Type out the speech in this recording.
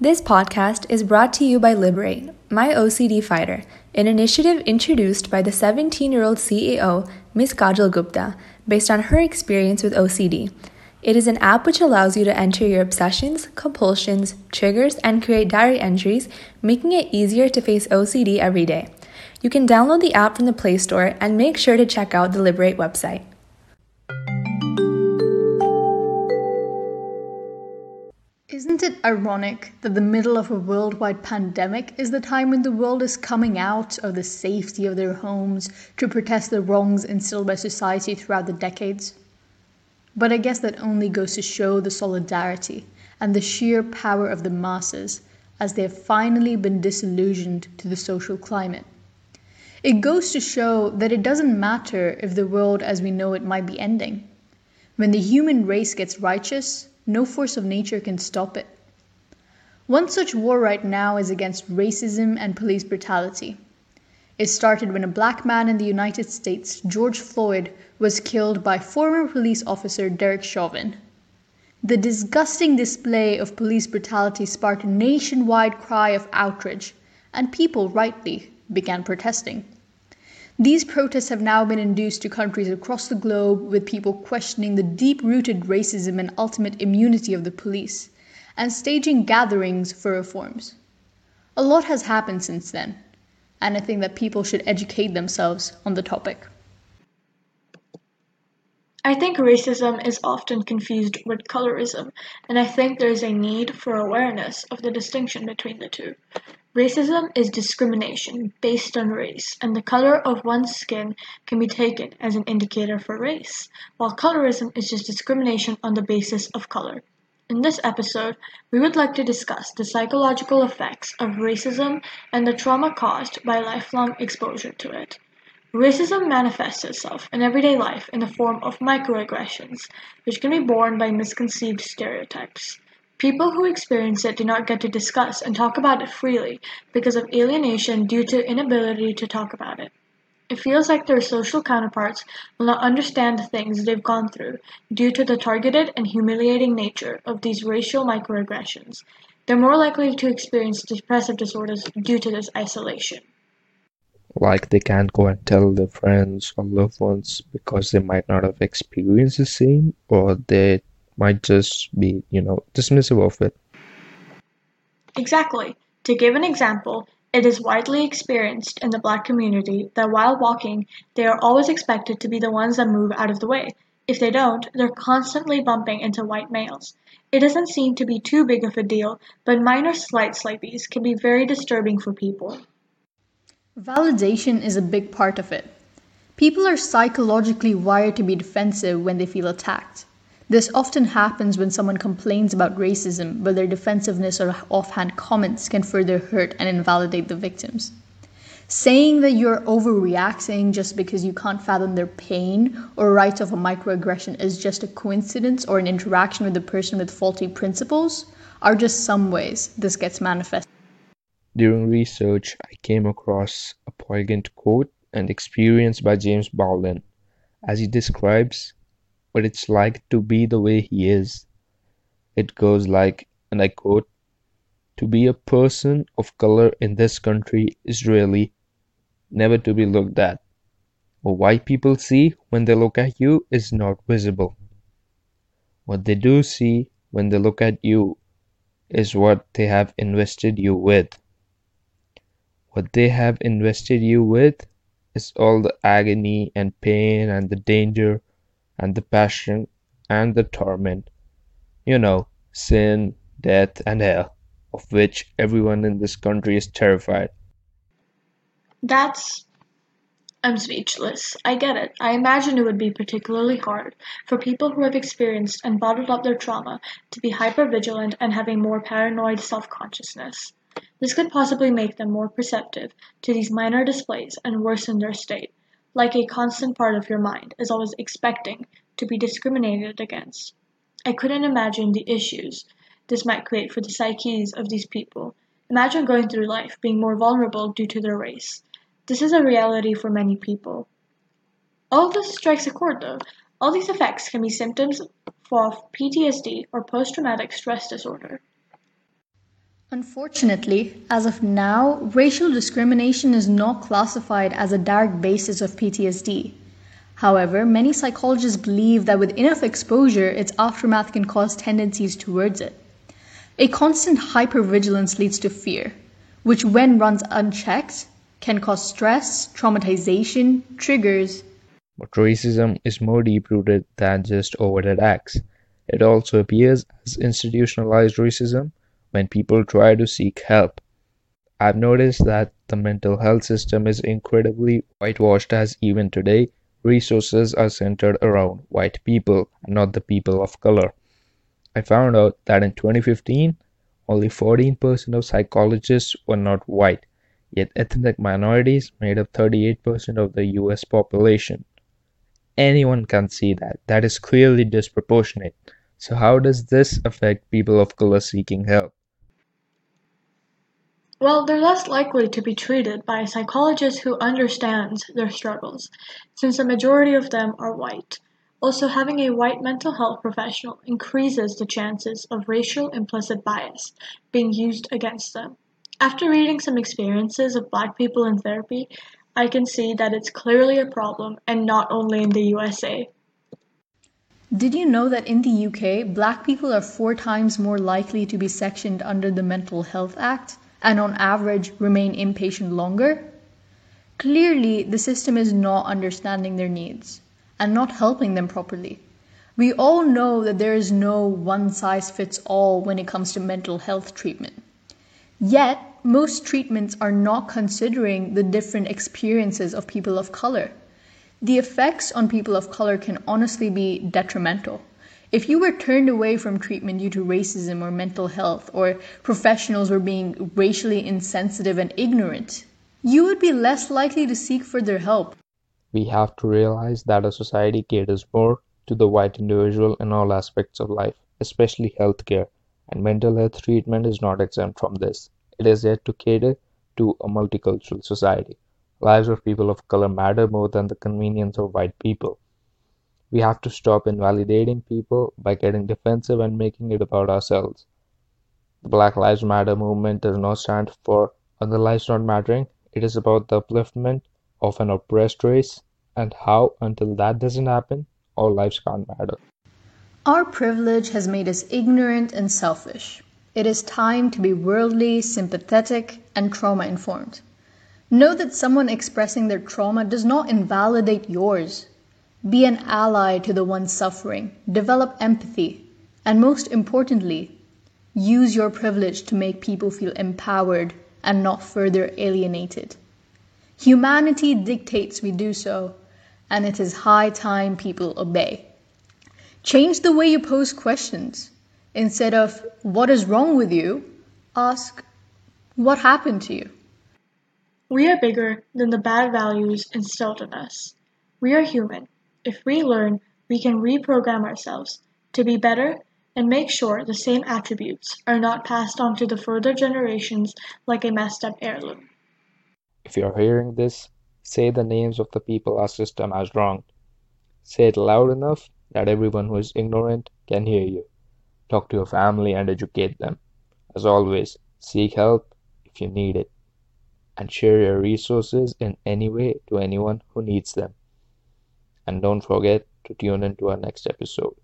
This podcast is brought to you by Liberate, My OCD Fighter, an initiative introduced by the 17 year old CEO, Ms. Kajal Gupta, based on her experience with OCD. It is an app which allows you to enter your obsessions, compulsions, triggers, and create diary entries, making it easier to face OCD every day. You can download the app from the Play Store and make sure to check out the Liberate website. Isn't it ironic that the middle of a worldwide pandemic is the time when the world is coming out of the safety of their homes to protest the wrongs instilled by society throughout the decades? But I guess that only goes to show the solidarity and the sheer power of the masses as they have finally been disillusioned to the social climate. It goes to show that it doesn't matter if the world as we know it might be ending. When the human race gets righteous, no force of nature can stop it. One such war right now is against racism and police brutality. It started when a black man in the United States, George Floyd, was killed by former police officer Derek Chauvin. The disgusting display of police brutality sparked a nationwide cry of outrage, and people rightly began protesting. These protests have now been induced to countries across the globe with people questioning the deep rooted racism and ultimate immunity of the police, and staging gatherings for reforms. A lot has happened since then, and I think that people should educate themselves on the topic. I think racism is often confused with colorism, and I think there is a need for awareness of the distinction between the two. Racism is discrimination based on race, and the color of one's skin can be taken as an indicator for race, while colorism is just discrimination on the basis of color. In this episode, we would like to discuss the psychological effects of racism and the trauma caused by lifelong exposure to it. Racism manifests itself in everyday life in the form of microaggressions, which can be born by misconceived stereotypes. People who experience it do not get to discuss and talk about it freely because of alienation due to inability to talk about it. It feels like their social counterparts will not understand the things they've gone through due to the targeted and humiliating nature of these racial microaggressions. They're more likely to experience depressive disorders due to this isolation. Like they can't go and tell their friends or loved ones because they might not have experienced the same, or they might just be, you know, dismissive of it. Exactly. To give an example, it is widely experienced in the black community that while walking, they are always expected to be the ones that move out of the way. If they don't, they're constantly bumping into white males. It doesn't seem to be too big of a deal, but minor slight like these can be very disturbing for people. Validation is a big part of it. People are psychologically wired to be defensive when they feel attacked. This often happens when someone complains about racism, but their defensiveness or offhand comments can further hurt and invalidate the victims. Saying that you're overreacting just because you can't fathom their pain or write off a microaggression is just a coincidence or an interaction with a person with faulty principles are just some ways this gets manifested. During research, I came across a poignant quote and experience by James Baldwin. As he describes what it's like to be the way he is. It goes like, and I quote, to be a person of color in this country is really never to be looked at. What white people see when they look at you is not visible. What they do see when they look at you is what they have invested you with. What they have invested you with is all the agony and pain and the danger and the passion and the torment, you know, sin, death, and hell, of which everyone in this country is terrified. That's. I'm speechless. I get it. I imagine it would be particularly hard for people who have experienced and bottled up their trauma to be hypervigilant and having more paranoid self consciousness. This could possibly make them more perceptive to these minor displays and worsen their state like a constant part of your mind is always expecting to be discriminated against. I couldn't imagine the issues this might create for the psyches of these people. Imagine going through life being more vulnerable due to their race. This is a reality for many people. All this strikes a chord though. All these effects can be symptoms of PTSD or post traumatic stress disorder. Unfortunately, as of now, racial discrimination is not classified as a direct basis of PTSD. However, many psychologists believe that with enough exposure, its aftermath can cause tendencies towards it. A constant hypervigilance leads to fear, which, when runs unchecked, can cause stress, traumatization, triggers. But racism is more deep rooted than just overt acts. It also appears as institutionalized racism when people try to seek help. I've noticed that the mental health system is incredibly whitewashed, as even today, resources are centered around white people not the people of color. I found out that in 2015, only 14% of psychologists were not white, yet ethnic minorities made up 38% of the US population. Anyone can see that. That is clearly disproportionate. So, how does this affect people of color seeking help? Well, they're less likely to be treated by a psychologist who understands their struggles, since the majority of them are white. Also, having a white mental health professional increases the chances of racial implicit bias being used against them. After reading some experiences of black people in therapy, I can see that it's clearly a problem and not only in the USA. Did you know that in the UK, black people are four times more likely to be sectioned under the Mental Health Act? And on average remain inpatient longer? Clearly, the system is not understanding their needs and not helping them properly. We all know that there is no one size fits all when it comes to mental health treatment. Yet, most treatments are not considering the different experiences of people of color. The effects on people of color can honestly be detrimental. If you were turned away from treatment due to racism or mental health, or professionals were being racially insensitive and ignorant, you would be less likely to seek further help. We have to realize that a society caters more to the white individual in all aspects of life, especially healthcare, and mental health treatment is not exempt from this. It is yet to cater to a multicultural society. Lives of people of color matter more than the convenience of white people. We have to stop invalidating people by getting defensive and making it about ourselves. The Black Lives Matter movement does not stand for other lives not mattering. It is about the upliftment of an oppressed race and how, until that doesn't happen, all lives can't matter. Our privilege has made us ignorant and selfish. It is time to be worldly, sympathetic, and trauma informed. Know that someone expressing their trauma does not invalidate yours. Be an ally to the one suffering, develop empathy, and most importantly, use your privilege to make people feel empowered and not further alienated. Humanity dictates we do so, and it is high time people obey. Change the way you pose questions. Instead of, What is wrong with you? ask, What happened to you? We are bigger than the bad values instilled in us. We are human if we learn, we can reprogram ourselves to be better and make sure the same attributes are not passed on to the further generations like a messed up heirloom. If you're hearing this, say the names of the people our system has wronged. Say it loud enough that everyone who is ignorant can hear you. Talk to your family and educate them. As always, seek help if you need it, and share your resources in any way to anyone who needs them. And don't forget to tune in to our next episode.